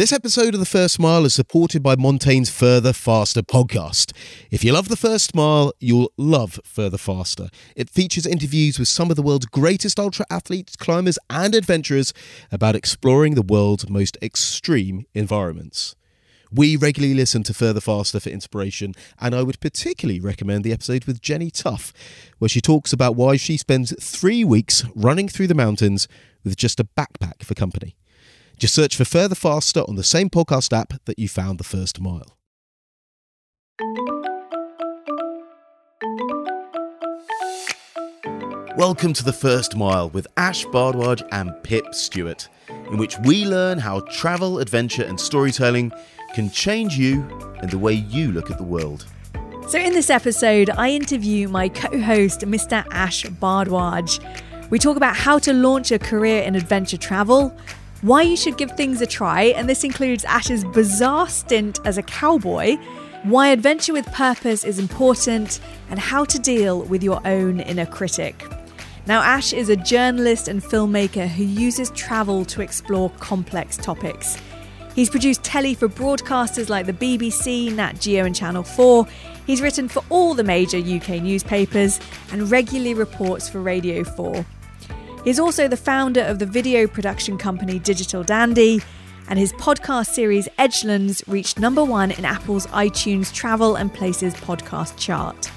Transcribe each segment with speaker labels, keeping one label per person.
Speaker 1: This episode of The First Mile is supported by Montane's Further Faster podcast. If you love The First Mile, you'll love Further Faster. It features interviews with some of the world's greatest ultra athletes, climbers, and adventurers about exploring the world's most extreme environments. We regularly listen to Further Faster for inspiration, and I would particularly recommend the episode with Jenny Tough, where she talks about why she spends three weeks running through the mountains with just a backpack for company. Just search for Further Faster on the same podcast app that you found The First Mile. Welcome to The First Mile with Ash Bhardwaj and Pip Stewart, in which we learn how travel, adventure, and storytelling can change you and the way you look at the world.
Speaker 2: So, in this episode, I interview my co host, Mr. Ash Bhardwaj. We talk about how to launch a career in adventure travel, why you should give things a try, and this includes Ash's bizarre stint as a cowboy, why adventure with purpose is important, and how to deal with your own inner critic. Now, Ash is a journalist and filmmaker who uses travel to explore complex topics. He's produced telly for broadcasters like the BBC, Nat Geo, and Channel 4. He's written for all the major UK newspapers and regularly reports for Radio 4. He's also the founder of the video production company Digital Dandy, and his podcast series Edgelands reached number one in Apple's iTunes Travel and Places podcast chart.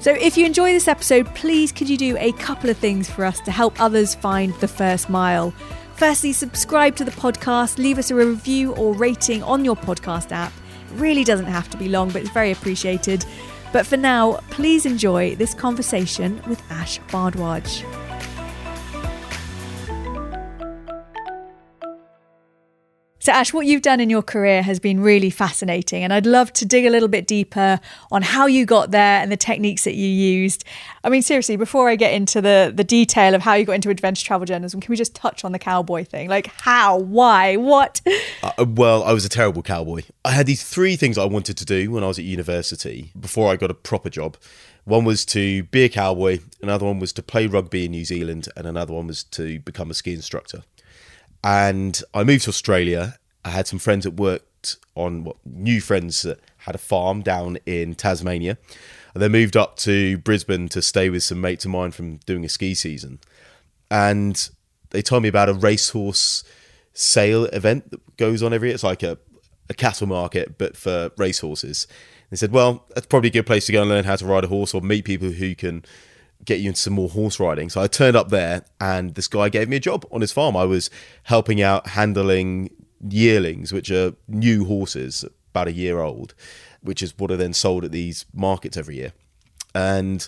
Speaker 2: So, if you enjoy this episode, please could you do a couple of things for us to help others find the first mile? Firstly, subscribe to the podcast, leave us a review or rating on your podcast app. It really doesn't have to be long, but it's very appreciated. But for now, please enjoy this conversation with Ash Bhardwaj. So, Ash, what you've done in your career has been really fascinating. And I'd love to dig a little bit deeper on how you got there and the techniques that you used. I mean, seriously, before I get into the, the detail of how you got into adventure travel journalism, can we just touch on the cowboy thing? Like, how, why, what?
Speaker 1: Uh, well, I was a terrible cowboy. I had these three things I wanted to do when I was at university before I got a proper job. One was to be a cowboy, another one was to play rugby in New Zealand, and another one was to become a ski instructor. And I moved to Australia. I had some friends that worked on what new friends that had a farm down in Tasmania. And then moved up to Brisbane to stay with some mates of mine from doing a ski season. And they told me about a racehorse sale event that goes on every year. It's like a, a cattle market, but for racehorses. They said, well, that's probably a good place to go and learn how to ride a horse or meet people who can get you into some more horse riding. So I turned up there and this guy gave me a job on his farm. I was helping out handling yearlings, which are new horses, about a year old, which is what are then sold at these markets every year. And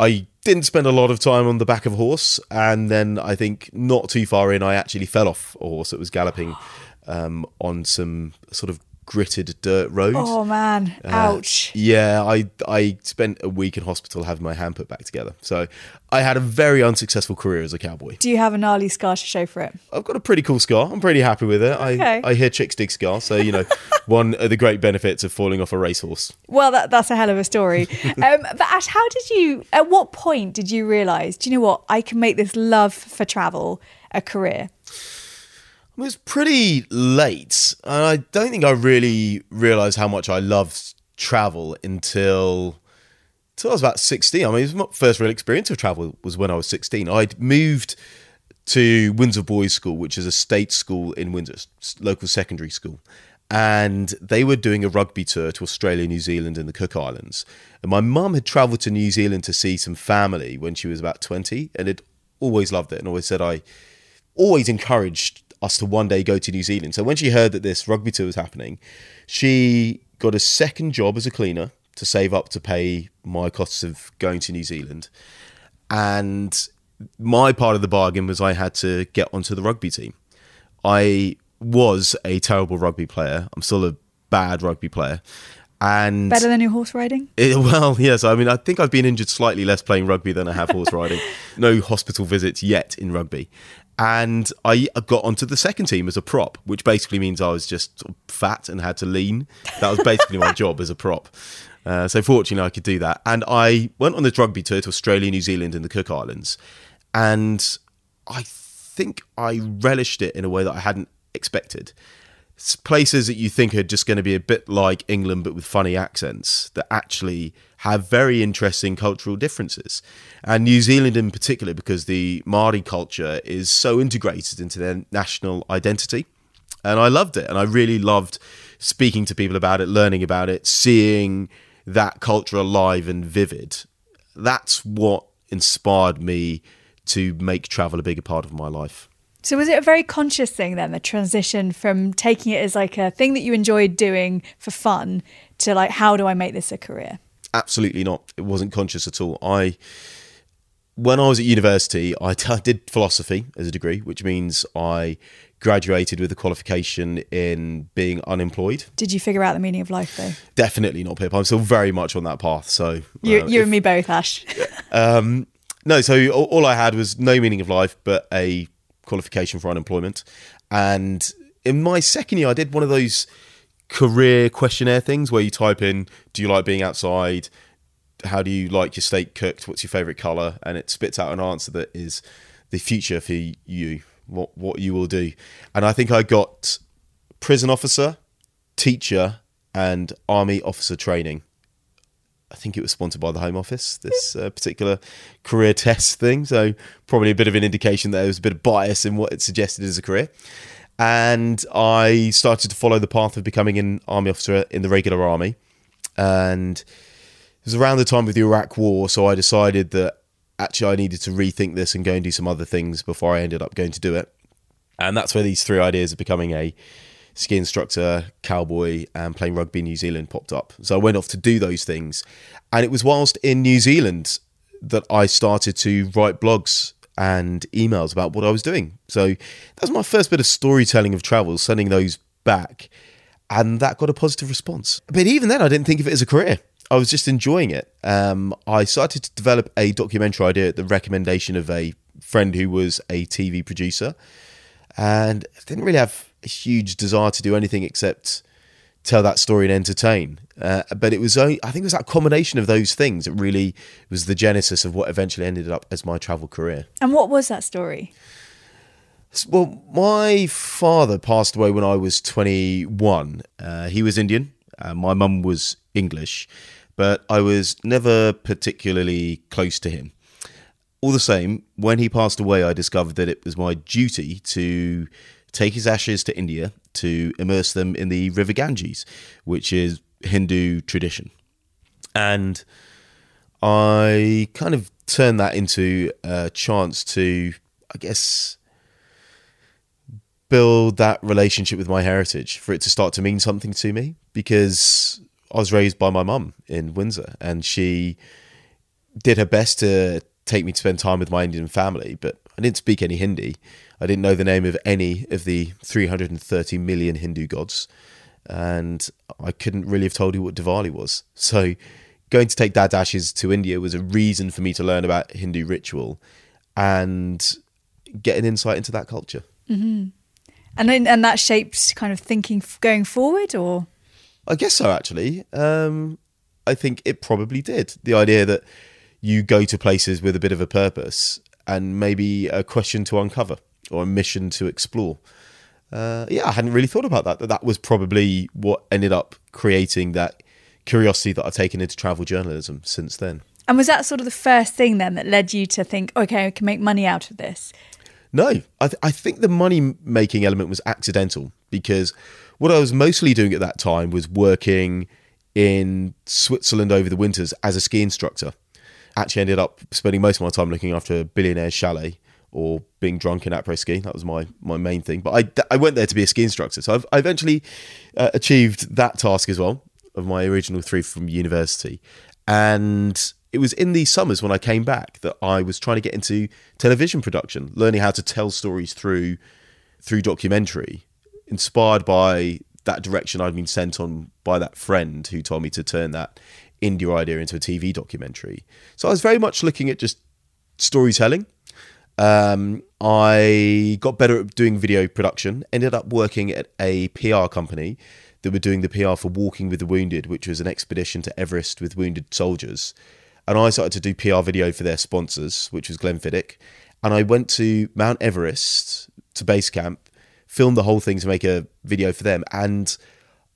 Speaker 1: I didn't spend a lot of time on the back of a horse. And then I think not too far in, I actually fell off a horse that was galloping um, on some sort of gritted dirt road.
Speaker 2: Oh man, uh, ouch.
Speaker 1: Yeah, I I spent a week in hospital having my hand put back together. So I had a very unsuccessful career as a cowboy.
Speaker 2: Do you have a gnarly scar to show for it?
Speaker 1: I've got a pretty cool scar. I'm pretty happy with it. Okay. I, I hear chicks dig scars, so you know, one of the great benefits of falling off a racehorse.
Speaker 2: Well, that, that's a hell of a story. um, but Ash, how did you? At what point did you realise? Do you know what? I can make this love for travel a career.
Speaker 1: It was pretty late, and I don't think I really realised how much I loved travel until until I was about sixteen. I mean, my first real experience of travel was when I was sixteen. I'd moved to Windsor Boys School, which is a state school in Windsor, local secondary school, and they were doing a rugby tour to Australia, New Zealand, and the Cook Islands. And my mum had travelled to New Zealand to see some family when she was about twenty, and had always loved it, and always said I always encouraged us to one day go to New Zealand. So when she heard that this rugby tour was happening, she got a second job as a cleaner to save up to pay my costs of going to New Zealand. And my part of the bargain was I had to get onto the rugby team. I was a terrible rugby player. I'm still a bad rugby player. And
Speaker 2: better than your horse riding?
Speaker 1: It, eh, well, yes. I mean, I think I've been injured slightly less playing rugby than I have horse riding. No hospital visits yet in rugby and I got onto the second team as a prop, which basically means I was just fat and had to lean. That was basically my job as a prop. Uh, so fortunately, I could do that. And I went on the rugby tour to Australia, New Zealand, and the Cook Islands, and I think I relished it in a way that I hadn't expected. Places that you think are just going to be a bit like England but with funny accents that actually have very interesting cultural differences. And New Zealand in particular, because the Māori culture is so integrated into their national identity. And I loved it. And I really loved speaking to people about it, learning about it, seeing that culture alive and vivid. That's what inspired me to make travel a bigger part of my life.
Speaker 2: So was it a very conscious thing then, the transition from taking it as like a thing that you enjoyed doing for fun to like, how do I make this a career?
Speaker 1: Absolutely not. It wasn't conscious at all. I, when I was at university, I, I did philosophy as a degree, which means I graduated with a qualification in being unemployed.
Speaker 2: Did you figure out the meaning of life though?
Speaker 1: Definitely not, Pip. I'm still very much on that path. So
Speaker 2: You,
Speaker 1: uh,
Speaker 2: you
Speaker 1: if-
Speaker 2: and me both, Ash.
Speaker 1: Um, no, so all, all I had was no meaning of life, but a qualification for unemployment. And in my second year, I did one of those career questionnaire things where you type in, "Do you like being outside? How do you like your steak cooked? What's your favorite color?" And it spits out an answer that is the future for you, what what you will do. And I think I got prison officer, teacher, and army officer training. I think it was sponsored by the Home Office, this uh, particular career test thing. So, probably a bit of an indication that there was a bit of bias in what it suggested as a career. And I started to follow the path of becoming an army officer in the regular army. And it was around the time of the Iraq War. So, I decided that actually I needed to rethink this and go and do some other things before I ended up going to do it. And that's where these three ideas of becoming a ski instructor, cowboy, and playing rugby in New Zealand popped up. So I went off to do those things. And it was whilst in New Zealand that I started to write blogs and emails about what I was doing. So that was my first bit of storytelling of travel, sending those back. And that got a positive response. But even then, I didn't think of it as a career. I was just enjoying it. Um, I started to develop a documentary idea at the recommendation of a friend who was a TV producer and I didn't really have huge desire to do anything except tell that story and entertain. Uh, but it was only, I think it was that combination of those things that really was the genesis of what eventually ended up as my travel career.
Speaker 2: and what was that story?
Speaker 1: Well, my father passed away when I was 21. Uh, he was Indian. Uh, my mum was English, but I was never particularly close to him. All the same, when he passed away, I discovered that it was my duty to take his ashes to India to immerse them in the River Ganges, which is Hindu tradition. And I kind of turned that into a chance to, I guess, build that relationship with my heritage for it to start to mean something to me because I was raised by my mum in Windsor and she did her best to take me to spend time with my Indian family, but I didn't speak any Hindi. I didn't know the name of any of the 330 million Hindu gods, and I couldn't really have told you what Diwali was. So, going to take Dad Ashes to India was a reason for me to learn about Hindu ritual and get an insight into that culture.
Speaker 2: And then, and that shaped kind of thinking going forward, or
Speaker 1: I guess so, actually. Um, I think it probably did. The idea that you go to places with a bit of a purpose and maybe a question to uncover or a mission to explore. Uh, yeah, I hadn't really thought about that. That was probably what ended up creating that curiosity that I've taken into travel journalism since then.
Speaker 2: and was that sort of the first thing then that led you to think, okay, I can make money out of this?
Speaker 1: No, I, th- I think the money making element was accidental because what I was mostly doing at that time was working in Switzerland over the winters as a ski instructor. Actually, ended up spending most of my time looking after a billionaire's chalet or being drunk in après ski. That was my my main thing. But I, I went there to be a ski instructor, so I've, I eventually uh, achieved that task as well of my original three from university. And it was in these summers when I came back that I was trying to get into television production, learning how to tell stories through through documentary, inspired by that direction I'd been sent on by that friend who told me to turn that India idea into a TV documentary. So I was very much looking at just storytelling. Um, I got better at doing video production, ended up working at a PR company that were doing the PR for Walking with the Wounded, which was an expedition to Everest with wounded soldiers. And I started to do PR video for their sponsors, which was Glenfiddich. And I went to Mount Everest to base camp filmed the whole thing to make a video for them. And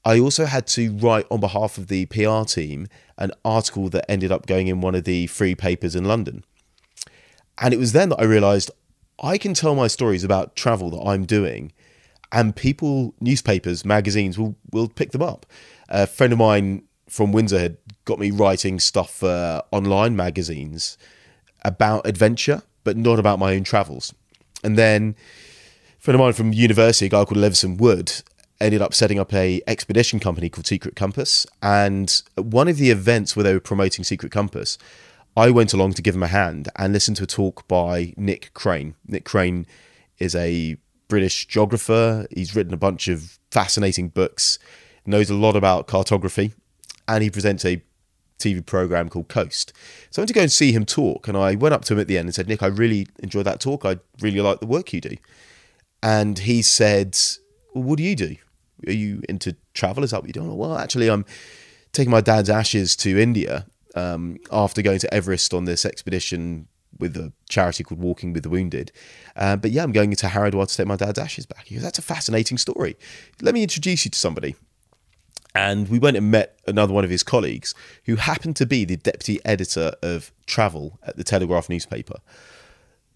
Speaker 1: I also had to write on behalf of the PR team an article that ended up going in one of the free papers in London. And it was then that I realized I can tell my stories about travel that I'm doing, and people, newspapers, magazines will, will pick them up. A friend of mine from Windsor had got me writing stuff for online magazines about adventure, but not about my own travels. And then a friend of mine from university, a guy called Levison Wood, ended up setting up a expedition company called Secret Compass. And one of the events where they were promoting Secret Compass, I went along to give them a hand and listened to a talk by Nick Crane. Nick Crane is a British geographer. He's written a bunch of fascinating books, knows a lot about cartography, and he presents a TV program called Coast. So I went to go and see him talk, and I went up to him at the end and said, Nick, I really enjoyed that talk. I really like the work you do. And he said, well, What do you do? Are you into travel? Is that what you're doing? Well, actually, I'm taking my dad's ashes to India um, after going to Everest on this expedition with a charity called Walking with the Wounded. Uh, but yeah, I'm going to Haridwar to take my dad's ashes back. He goes, That's a fascinating story. Let me introduce you to somebody. And we went and met another one of his colleagues who happened to be the deputy editor of travel at the Telegraph newspaper.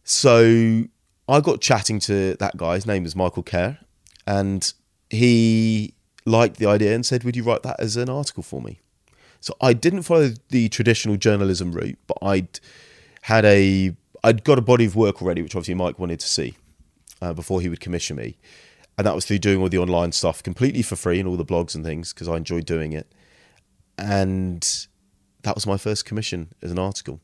Speaker 1: So I got chatting to that guy. His name was Michael Kerr. And he liked the idea and said, Would you write that as an article for me? So I didn't follow the traditional journalism route, but I'd had a I'd got a body of work already, which obviously Mike wanted to see uh, before he would commission me, and that was through doing all the online stuff completely for free and all the blogs and things because I enjoyed doing it, and that was my first commission as an article.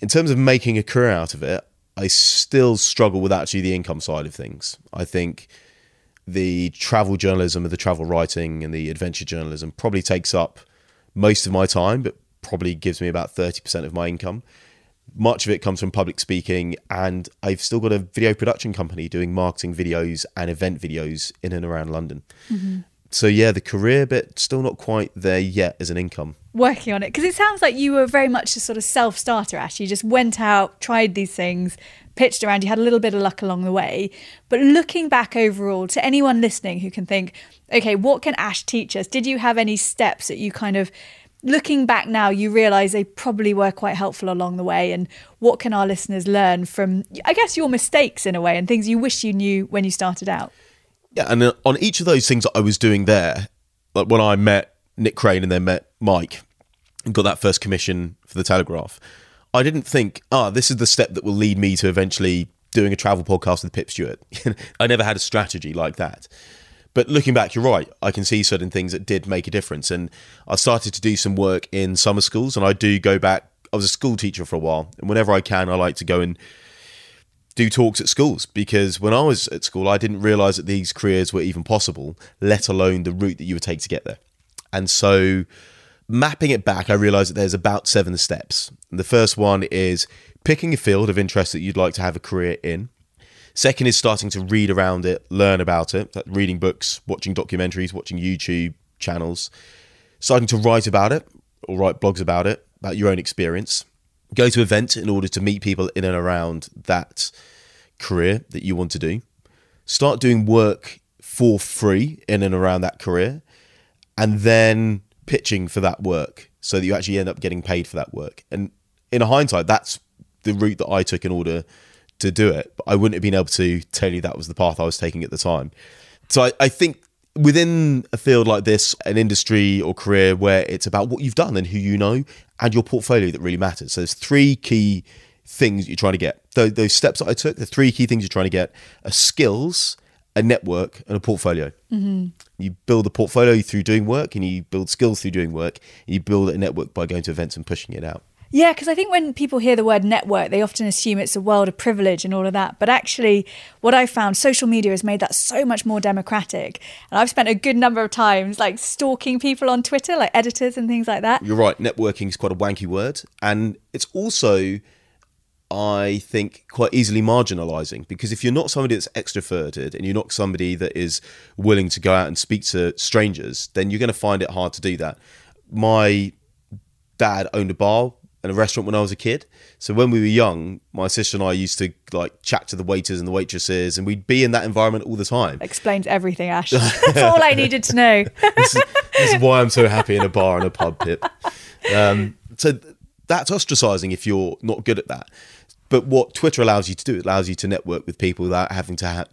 Speaker 1: In terms of making a career out of it, I still struggle with actually the income side of things. I think the travel journalism and the travel writing and the adventure journalism probably takes up most of my time, but probably gives me about 30% of my income. Much of it comes from public speaking, and I've still got a video production company doing marketing videos and event videos in and around London. Mm-hmm. So, yeah, the career bit still not quite there yet as an income.
Speaker 2: Working on it because it sounds like you were very much a sort of self starter, Ash. You just went out, tried these things, pitched around, you had a little bit of luck along the way. But looking back overall, to anyone listening who can think, okay, what can Ash teach us? Did you have any steps that you kind of looking back now, you realize they probably were quite helpful along the way. And what can our listeners learn from, I guess, your mistakes in a way and things you wish you knew when you started out?
Speaker 1: Yeah. And uh, on each of those things that I was doing there, like when I met Nick Crane and then met Mike and got that first commission for the Telegraph, I didn't think, ah, oh, this is the step that will lead me to eventually doing a travel podcast with Pip Stewart. I never had a strategy like that. But looking back, you're right. I can see certain things that did make a difference. And I started to do some work in summer schools, and I do go back. I was a school teacher for a while, and whenever I can, I like to go and do talks at schools because when I was at school, I didn't realize that these careers were even possible, let alone the route that you would take to get there. And so, mapping it back, I realized that there's about seven steps. The first one is picking a field of interest that you'd like to have a career in. Second is starting to read around it, learn about it, reading books, watching documentaries, watching YouTube channels, starting to write about it or write blogs about it, about your own experience. Go to events in order to meet people in and around that career that you want to do. Start doing work for free in and around that career, and then pitching for that work so that you actually end up getting paid for that work. And in hindsight, that's the route that I took in order to do it. But I wouldn't have been able to tell you that was the path I was taking at the time. So I, I think within a field like this, an industry or career where it's about what you've done and who you know and your portfolio that really matters. So there's three key things you're trying to get. Those, those steps that I took, the three key things you're trying to get are skills, a network, and a portfolio. Mm-hmm. You build a portfolio through doing work, and you build skills through doing work. and you build a network by going to events and pushing it out.
Speaker 2: Yeah, because I think when people hear the word network, they often assume it's a world of privilege and all of that. But actually, what I found, social media has made that so much more democratic. And I've spent a good number of times like stalking people on Twitter, like editors and things like that.
Speaker 1: You're right. Networking is quite a wanky word. And it's also, I think, quite easily marginalizing because if you're not somebody that's extroverted and you're not somebody that is willing to go out and speak to strangers, then you're going to find it hard to do that. My dad owned a bar a restaurant when I was a kid. So when we were young, my sister and I used to like chat to the waiters and the waitresses, and we'd be in that environment all the time.
Speaker 2: Explains everything, Ash. That's all I needed to know.
Speaker 1: this, is, this is why I'm so happy in a bar and a pub, Pip. Um, so that's ostracizing if you're not good at that. But what Twitter allows you to do, it allows you to network with people without having to ha-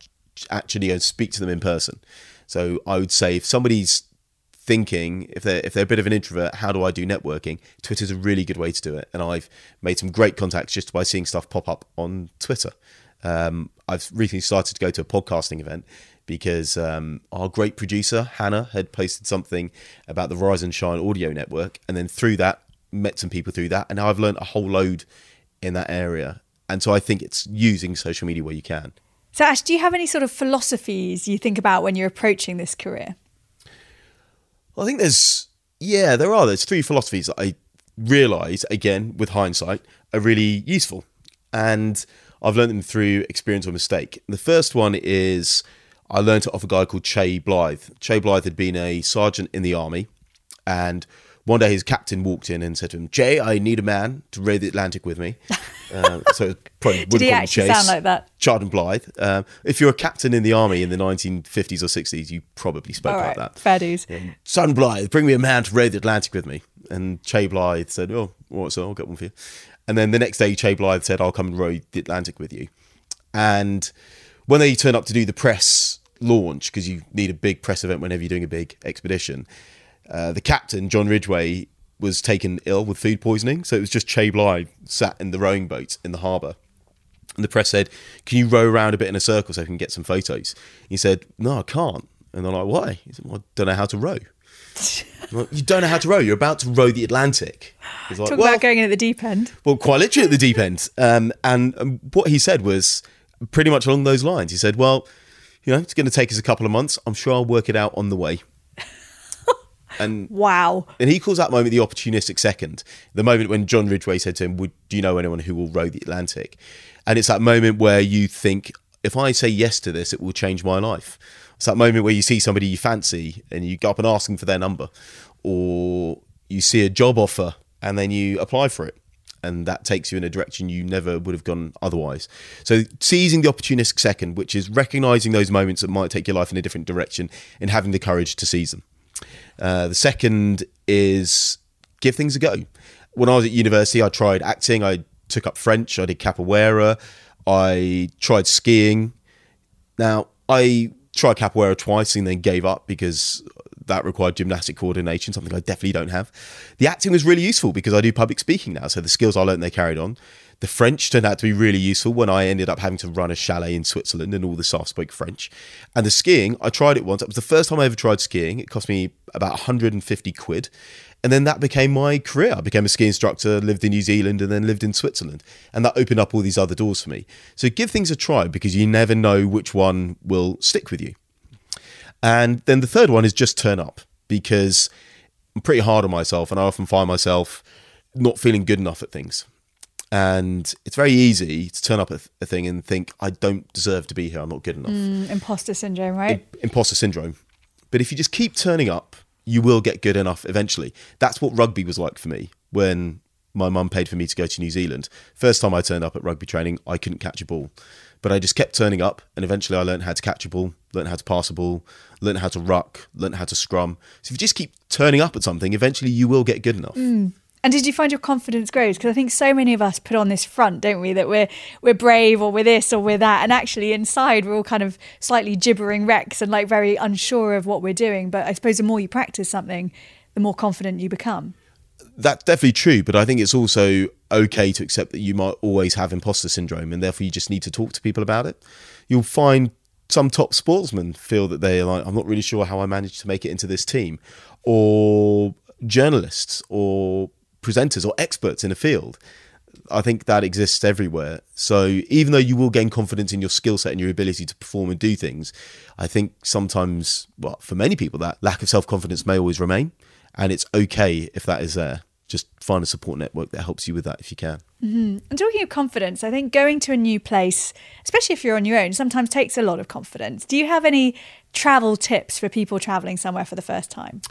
Speaker 1: actually speak to them in person. So I would say if somebody's thinking if they're if they're a bit of an introvert, how do I do networking? Twitter's a really good way to do it, and I've made some great contacts just by seeing stuff pop up on Twitter. Um, I've recently started to go to a podcasting event because um, our great producer Hannah had posted something about the rise and Shine Audio Network, and then through that met some people through that, and now I've learned a whole load in that area. And so I think it's using social media where you can.
Speaker 2: So, Ash, do you have any sort of philosophies you think about when you're approaching this career?
Speaker 1: I think there's, yeah, there are. There's three philosophies that I realise, again, with hindsight, are really useful. And I've learned them through experience or mistake. The first one is I learned it off a guy called Chay Blyth. Chay Blyth had been a sergeant in the army, and one day his captain walked in and said to him, Jay, I need a man to raid the Atlantic with me. Uh, so probably
Speaker 2: Did he actually sound like that?
Speaker 1: Chard Blythe. Um, if you're a captain in the army in the 1950s or 60s, you probably spoke
Speaker 2: All
Speaker 1: like
Speaker 2: right,
Speaker 1: that.
Speaker 2: fair dues.
Speaker 1: Um, Son Blythe, bring me a man to raid the Atlantic with me. And Chay Blyth said, Oh, all right, so I'll get one for you. And then the next day, Chay Blyth said, I'll come and raid the Atlantic with you. And when they turn up to do the press launch, because you need a big press event whenever you're doing a big expedition, uh, the captain, John Ridgway, was taken ill with food poisoning. So it was just Chay Blyth sat in the rowing boat in the harbour. And the press said, Can you row around a bit in a circle so I can get some photos? He said, No, I can't. And they're like, Why? He said, Well, I don't know how to row. Well, you don't know how to row. You're about to row the Atlantic. He's like,
Speaker 2: Talk
Speaker 1: well,
Speaker 2: about going in at the deep end.
Speaker 1: well, quite literally at the deep end. Um, and um, what he said was pretty much along those lines. He said, "Well, you know, it's going to take us a couple of months. I'm sure I'll work it out on the way." And
Speaker 2: Wow.
Speaker 1: and he calls that moment the opportunistic second, the moment when John Ridgway said to him, "Would do you know anyone who will row the Atlantic?" And it's that moment where you think, "If I say yes to this, it will change my life." It's that moment where you see somebody you fancy and you go up and ask them for their number, or you see a job offer and then you apply for it. And that takes you in a direction you never would have gone otherwise. So, seizing the opportunistic second, which is recognizing those moments that might take your life in a different direction and having the courage to seize them. Uh, the second is give things a go. When I was at university, I tried acting, I took up French, I did capoeira, I tried skiing. Now, I tried capoeira twice and then gave up because that required gymnastic coordination, something I definitely don't have. The acting was really useful because I do public speaking now, so the skills I learned they carried on. The French turned out to be really useful when I ended up having to run a chalet in Switzerland and all the staff spoke French. And the skiing, I tried it once. It was the first time I ever tried skiing. It cost me about 150 quid. And then that became my career. I became a ski instructor, lived in New Zealand, and then lived in Switzerland. And that opened up all these other doors for me. So give things a try because you never know which one will stick with you. And then the third one is just turn up because I'm pretty hard on myself and I often find myself not feeling good enough at things. And it's very easy to turn up at a thing and think, I don't deserve to be here. I'm not good enough.
Speaker 2: Mm, imposter syndrome, right?
Speaker 1: Imposter syndrome. But if you just keep turning up, you will get good enough eventually. That's what rugby was like for me when my mum paid for me to go to New Zealand. First time I turned up at rugby training, I couldn't catch a ball. But I just kept turning up, and eventually I learned how to catch a ball, learned how to pass a ball, learned how to ruck, learned how to scrum. So if you just keep turning up at something, eventually you will get good enough.
Speaker 2: And did you find your confidence grows? Because I think so many of us put on this front, don't we, that we're we're brave or we're this or we're that, and actually inside we're all kind of slightly gibbering wrecks and like very unsure of what we're doing. But I suppose the more you practice something, the more confident you become.
Speaker 1: That's definitely true, but I think it's also okay to accept that you might always have imposter syndrome, and therefore you just need to talk to people about it. You'll find some top sportsmen feel that they're like, I'm not really sure how I managed to make it into this team, or journalists, or presenters, or experts in a field. I think that exists everywhere. So even though you will gain confidence in your skill set and your ability to perform and do things, I think sometimes, well, for many people, that lack of self confidence may always remain, and it's okay if that is there. Just find a support network that helps you with that if you can. Mm-hmm.
Speaker 2: And talking of confidence, I think going to a new place, especially if you're on your own, sometimes takes a lot of confidence. Do you have any travel tips for people traveling somewhere for the first time?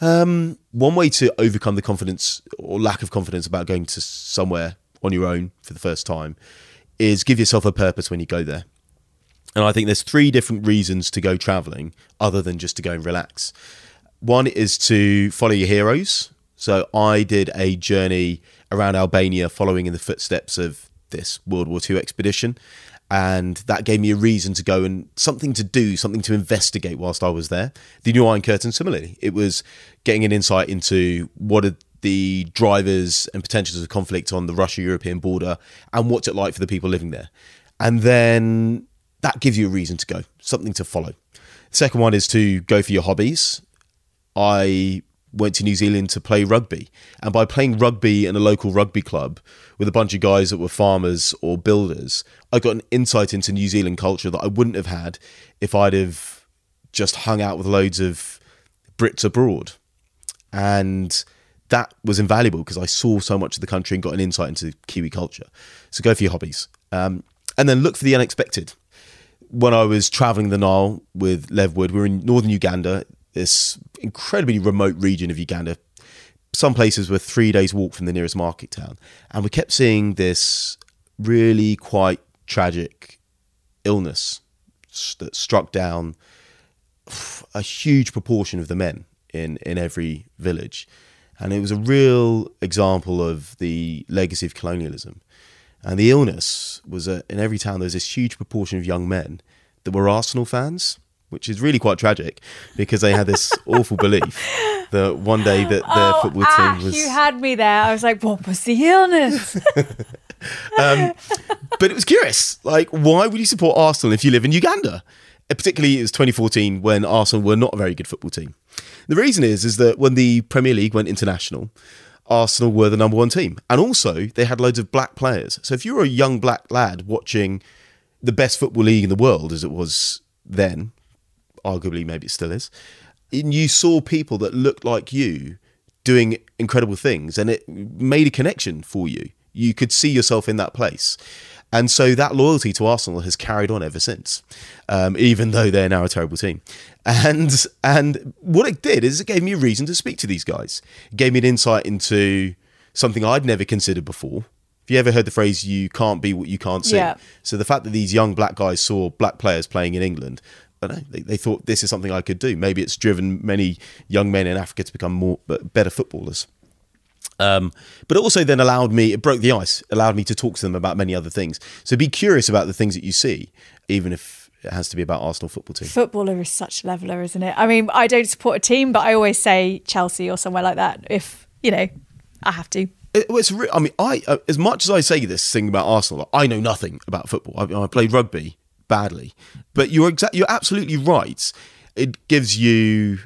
Speaker 1: Um, one way to overcome the confidence or lack of confidence about going to somewhere on your own for the first time is give yourself a purpose when you go there. And I think there's three different reasons to go traveling other than just to go and relax. One is to follow your heroes. So I did a journey around Albania following in the footsteps of this World War II expedition. And that gave me a reason to go and something to do, something to investigate whilst I was there. The New Iron Curtain, similarly, it was getting an insight into what are the drivers and potentials of conflict on the Russia European border and what's it like for the people living there. And then that gives you a reason to go, something to follow. The second one is to go for your hobbies. I went to New Zealand to play rugby. And by playing rugby in a local rugby club with a bunch of guys that were farmers or builders, I got an insight into New Zealand culture that I wouldn't have had if I'd have just hung out with loads of Brits abroad. And that was invaluable because I saw so much of the country and got an insight into Kiwi culture. So go for your hobbies. Um, and then look for the unexpected. When I was traveling the Nile with Lev Wood, we were in northern Uganda, this incredibly remote region of Uganda. Some places were three days' walk from the nearest market town. And we kept seeing this really quite tragic illness that struck down a huge proportion of the men in, in every village. And it was a real example of the legacy of colonialism. And the illness was a, in every town, there was this huge proportion of young men that were Arsenal fans, which is really quite tragic because they had this awful belief that one day that their
Speaker 2: oh,
Speaker 1: football
Speaker 2: Ash,
Speaker 1: team was.
Speaker 2: You had me there. I was like, what was the illness?
Speaker 1: um, but it was curious. Like, why would you support Arsenal if you live in Uganda? Uh, particularly, it was 2014 when Arsenal were not a very good football team. The reason is is that when the Premier League went international, Arsenal were the number one team, and also they had loads of black players. So if you were a young black lad watching the best football league in the world, as it was then, arguably maybe it still is, and you saw people that looked like you doing incredible things, and it made a connection for you. You could see yourself in that place. And so that loyalty to Arsenal has carried on ever since, um, even though they're now a terrible team. And and what it did is it gave me a reason to speak to these guys. It gave me an insight into something I'd never considered before. Have you ever heard the phrase "you can't be what you can't see"?
Speaker 2: Yeah.
Speaker 1: So the fact that these young black guys saw black players playing in England, I don't know, they, they thought this is something I could do. Maybe it's driven many young men in Africa to become more better footballers. Um, but it also then allowed me, it broke the ice, allowed me to talk to them about many other things. So be curious about the things that you see, even if it has to be about Arsenal football team.
Speaker 2: Footballer is such a leveler, isn't it? I mean, I don't support a team, but I always say Chelsea or somewhere like that if, you know, I have to.
Speaker 1: It, it's I mean, I uh, as much as I say this thing about Arsenal, I know nothing about football. I, I played rugby badly, but you're exa- you're absolutely right. It gives you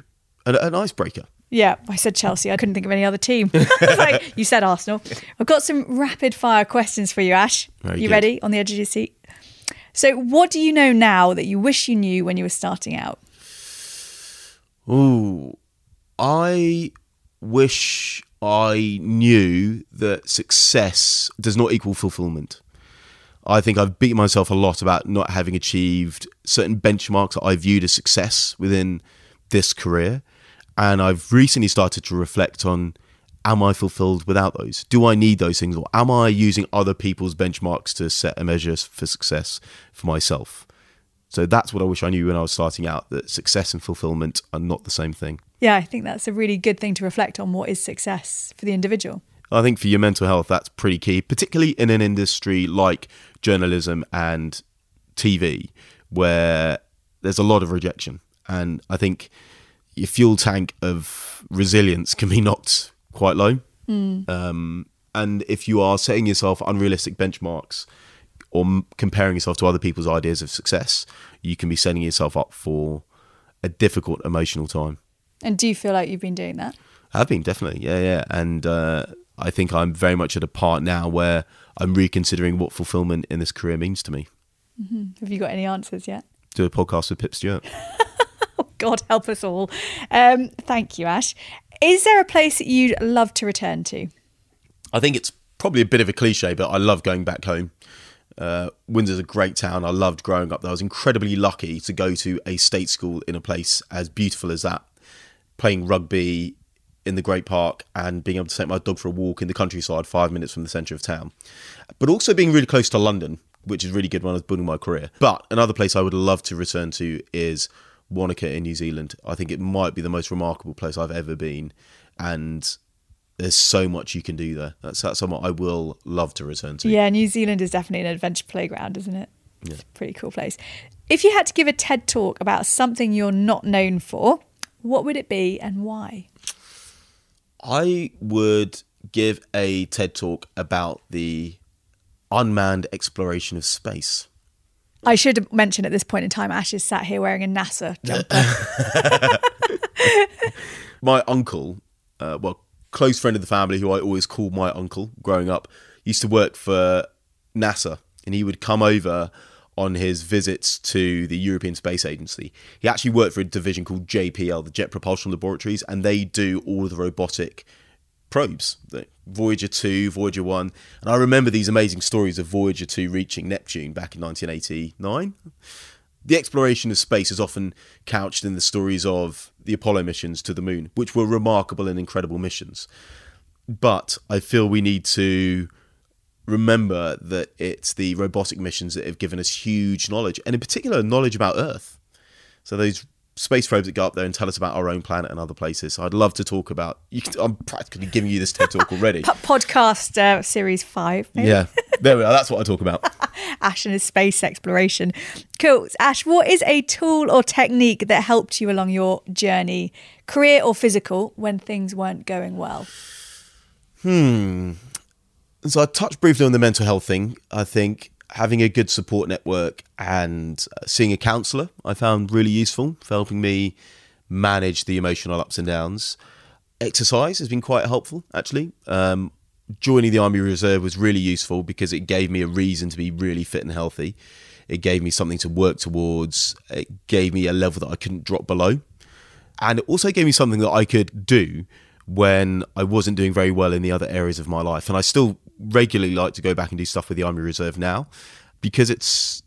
Speaker 1: an, an icebreaker.
Speaker 2: Yeah, I said Chelsea. I couldn't think of any other team. like, you said Arsenal. I've got some rapid fire questions for you, Ash.
Speaker 1: Very
Speaker 2: you
Speaker 1: good.
Speaker 2: ready? On the edge of your seat. So, what do you know now that you wish you knew when you were starting out?
Speaker 1: Ooh, I wish I knew that success does not equal fulfillment. I think I've beaten myself a lot about not having achieved certain benchmarks that I viewed as success within this career. And I've recently started to reflect on am I fulfilled without those? Do I need those things? Or am I using other people's benchmarks to set a measure for success for myself? So that's what I wish I knew when I was starting out that success and fulfillment are not the same thing.
Speaker 2: Yeah, I think that's a really good thing to reflect on what is success for the individual.
Speaker 1: I think for your mental health, that's pretty key, particularly in an industry like journalism and TV, where there's a lot of rejection. And I think your fuel tank of resilience can be knocked quite low. Um, and if you are setting yourself unrealistic benchmarks or m- comparing yourself to other people's ideas of success, you can be setting yourself up for a difficult emotional time.
Speaker 2: And do you feel like you've been doing that?
Speaker 1: I have been definitely, yeah, yeah, and uh, I think I'm very much at a part now where I'm reconsidering what fulfillment in this career means to me.
Speaker 2: Have you got any answers yet?
Speaker 1: Do a podcast with Pip Stewart.
Speaker 2: Oh, God help us all. Um, thank you, Ash. Is there a place that you'd love to return to?
Speaker 1: I think it's probably a bit of a cliche, but I love going back home. Uh, Windsor's a great town. I loved growing up there. I was incredibly lucky to go to a state school in a place as beautiful as that, playing rugby in the Great Park and being able to take my dog for a walk in the countryside, five minutes from the centre of town. But also being really close to London, which is really good when I was building my career. But another place I would love to return to is Wanaka in New Zealand. I think it might be the most remarkable place I've ever been. And there's so much you can do there. That's, that's somewhere I will love to return to.
Speaker 2: Yeah, New Zealand is definitely an adventure playground, isn't it? It's a pretty cool place. If you had to give a TED talk about something you're not known for, what would it be and why?
Speaker 1: I would give a TED talk about the unmanned exploration of space.
Speaker 2: I should mention at this point in time, Ash is sat here wearing a NASA jumper.
Speaker 1: My uncle, uh, well, close friend of the family, who I always called my uncle growing up, used to work for NASA, and he would come over on his visits to the European Space Agency. He actually worked for a division called JPL, the Jet Propulsion Laboratories, and they do all the robotic probes, the Voyager 2, Voyager 1. And I remember these amazing stories of Voyager 2 reaching Neptune back in 1989. The exploration of space is often couched in the stories of the Apollo missions to the moon, which were remarkable and incredible missions. But I feel we need to remember that it's the robotic missions that have given us huge knowledge, and in particular, knowledge about Earth. So those space probes that go up there and tell us about our own planet and other places. I'd love to talk about. You can, I'm practically giving you this TED talk already.
Speaker 2: Podcast uh, series five. maybe?
Speaker 1: yeah, there we are. That's what I talk about.
Speaker 2: Ash and his space exploration. Cool. Ash, what is a tool or technique that helped you along your journey, career or physical, when things weren't going well?
Speaker 1: So I touched briefly on the mental health thing. I think having a good support network and uh, seeing a counsellor I found really useful for helping me manage the emotional ups and downs. Exercise has been quite helpful actually. Um, joining the Army Reserve was really useful because it gave me a reason to be really fit and healthy. It gave me something to work towards. It gave me a level that I couldn't drop below. And it also gave me something that I could do when I wasn't doing very well in the other areas of my life. And I still regularly like to go back and do stuff with the Army Reserve now because it's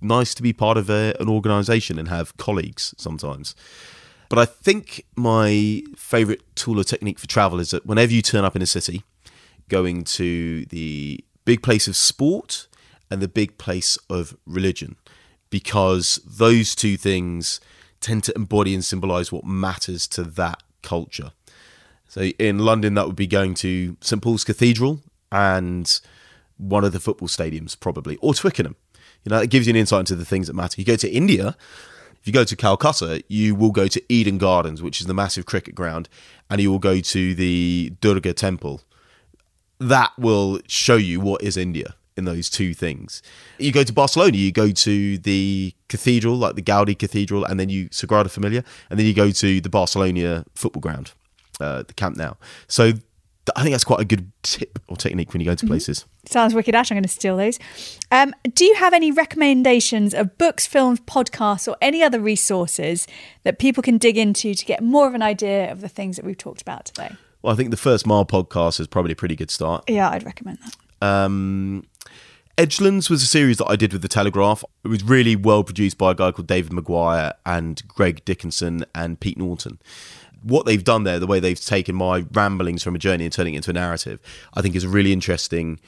Speaker 1: nice to be part of a, an organisation and have colleagues sometimes. But I think my favourite tool or technique for travel is that whenever you turn up in a city, going to the big place of sport and the big place of religion, because those two things tend to embody and symbolise what matters to that culture. So in London, that would be going to St Paul's Cathedral and one of the football stadiums, probably, or Twickenham. You know, it gives you an insight into the things that matter. You go to India, if you go to Calcutta, you will go to Eden Gardens, which is the massive cricket ground, and you will go to the Durga temple. That will show you what is India in those two things. You go to Barcelona, you go to the cathedral, like the Gaudi Cathedral, and then you Sagrada Familia, and then you go to the Barcelona football ground, uh, the Camp Nou. So I think that's quite a good tip or technique when you go to places.
Speaker 2: Sounds wicked, Ash. I'm going to steal those. Um, do you have any recommendations of books, films, podcasts, or any other resources that people can dig into to get more of an idea of the things that we've talked about today?
Speaker 1: Well, I think the First Mile podcast is probably a pretty good start.
Speaker 2: Yeah, I'd recommend that.
Speaker 1: Um, Edgelands was a series that I did with the Telegraph. It was really well produced by a guy called David Maguire and Greg Dickinson and Pete Norton. What they've done there, the way they've taken my ramblings from a journey and turning it into a narrative, I think is a really interesting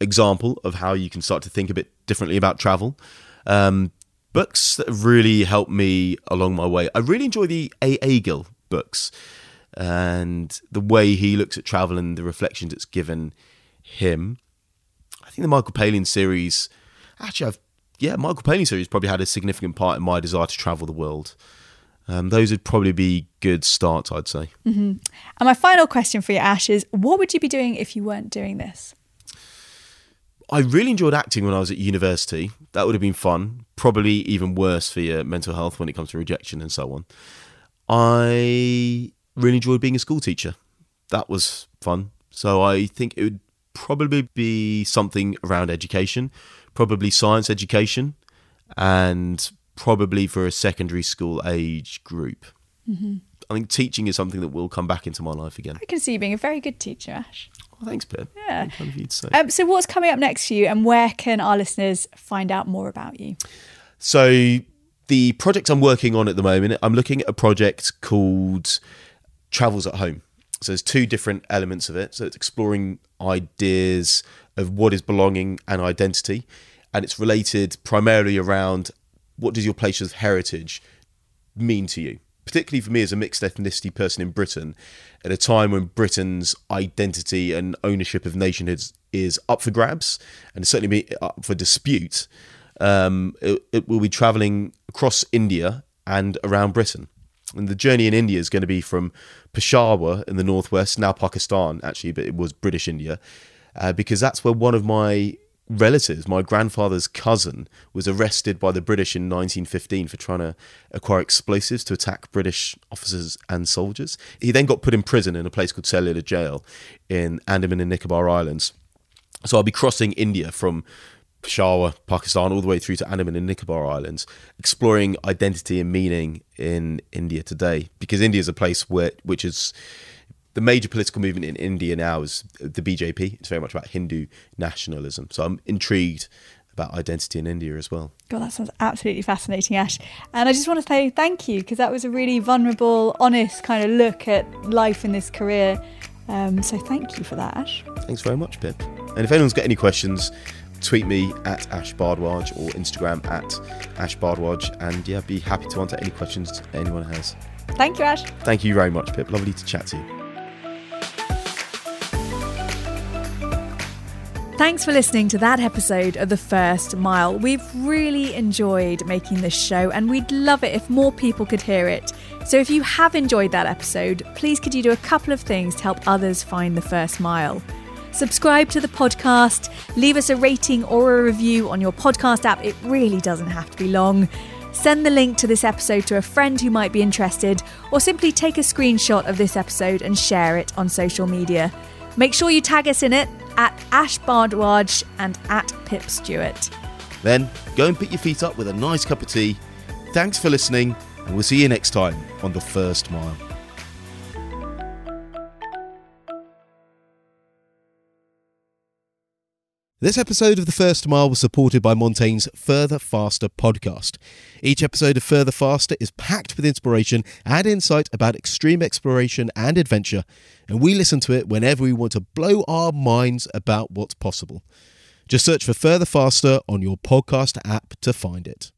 Speaker 1: example of how you can start to think a bit differently about travel. Um, books that have really helped me along my way. I really enjoy the A. Agil books and the way he looks at travel and the reflections it's given him. I think the Michael Palin series, actually, I've yeah, Michael Palin series probably had a significant part in my desire to travel the world. Um, those would probably be good starts, I'd say.
Speaker 2: And my final question for you, Ash, is what would you be doing if you weren't doing this?
Speaker 1: I really enjoyed acting when I was at university. That would have been fun. Probably even worse for your mental health when it comes to rejection and so on. I really enjoyed being a school teacher. That was fun. So I think it would probably be something around education, probably science education, and probably for a secondary school age group. I think teaching is something that will come back into my life again.
Speaker 2: I can see you being a very good teacher, Ash.
Speaker 1: Well, thanks, Pip.
Speaker 2: Yeah.
Speaker 1: Kind of say.
Speaker 2: Um, so, what's coming up next for you, and where can our listeners find out more about you?
Speaker 1: So the project I'm working on at the moment, I'm looking at a project called Travels at Home. So there's two different elements of it. So it's exploring ideas of what is belonging and identity, and it's related primarily around what does your place of heritage mean to you particularly for me as a mixed ethnicity person in Britain, at a time when Britain's identity and ownership of nationhood is up for grabs and certainly up for dispute, um, it, it will be travelling across India and around Britain. And the journey in India is going to be from Peshawar in the northwest, now Pakistan, actually, but it was British India, uh, because that's where one of my relatives, my grandfather's cousin, was arrested by the British in 1915 for trying to acquire explosives to attack British officers and soldiers. He then got put in prison in a place called Cellular Jail in Andaman and Nicobar Islands. So I'll be crossing India from Peshawar, Pakistan, all the way through to Andaman and Nicobar Islands, exploring identity and meaning in India today. Because India is a place where, which is the major political movement in India now is the BJP. It's very much about Hindu nationalism. So I'm intrigued about identity in India as well.
Speaker 2: God, that sounds absolutely fascinating, Ash. And I just want to say thank you because that was a really vulnerable, honest kind of look at life in this career. Um, so thank you for that, Ash.
Speaker 1: Thanks very much, Pip. And if anyone's got any questions, tweet me at Ash Bhardwaj or Instagram at Ash Bhardwaj, and yeah, be happy to answer any questions anyone has.
Speaker 2: Thank you, Ash.
Speaker 1: Thank you very much, Pip. Lovely to chat to you.
Speaker 2: Thanks for listening to that episode of The First Mile. We've really enjoyed making this show and we'd love it if more people could hear it. So if you have enjoyed that episode, please could you do a couple of things to help others find The First Mile? Subscribe to the podcast, leave us a rating or a review on your podcast app. It really doesn't have to be long. Send the link to this episode to a friend who might be interested, or simply take a screenshot of this episode and share it on social media. Make sure you tag us in it at Ash Bhardwaj and at Pip Stewart.
Speaker 1: Then go and put your feet up with a nice cup of tea. Thanks for listening, and we'll see you next time on The First Mile. This episode of The First Mile was supported by Montane's Further Faster podcast. Each episode of Further Faster is packed with inspiration and insight about extreme exploration and adventure, and we listen to it whenever we want to blow our minds about what's possible. Just search for Further Faster on your podcast app to find it.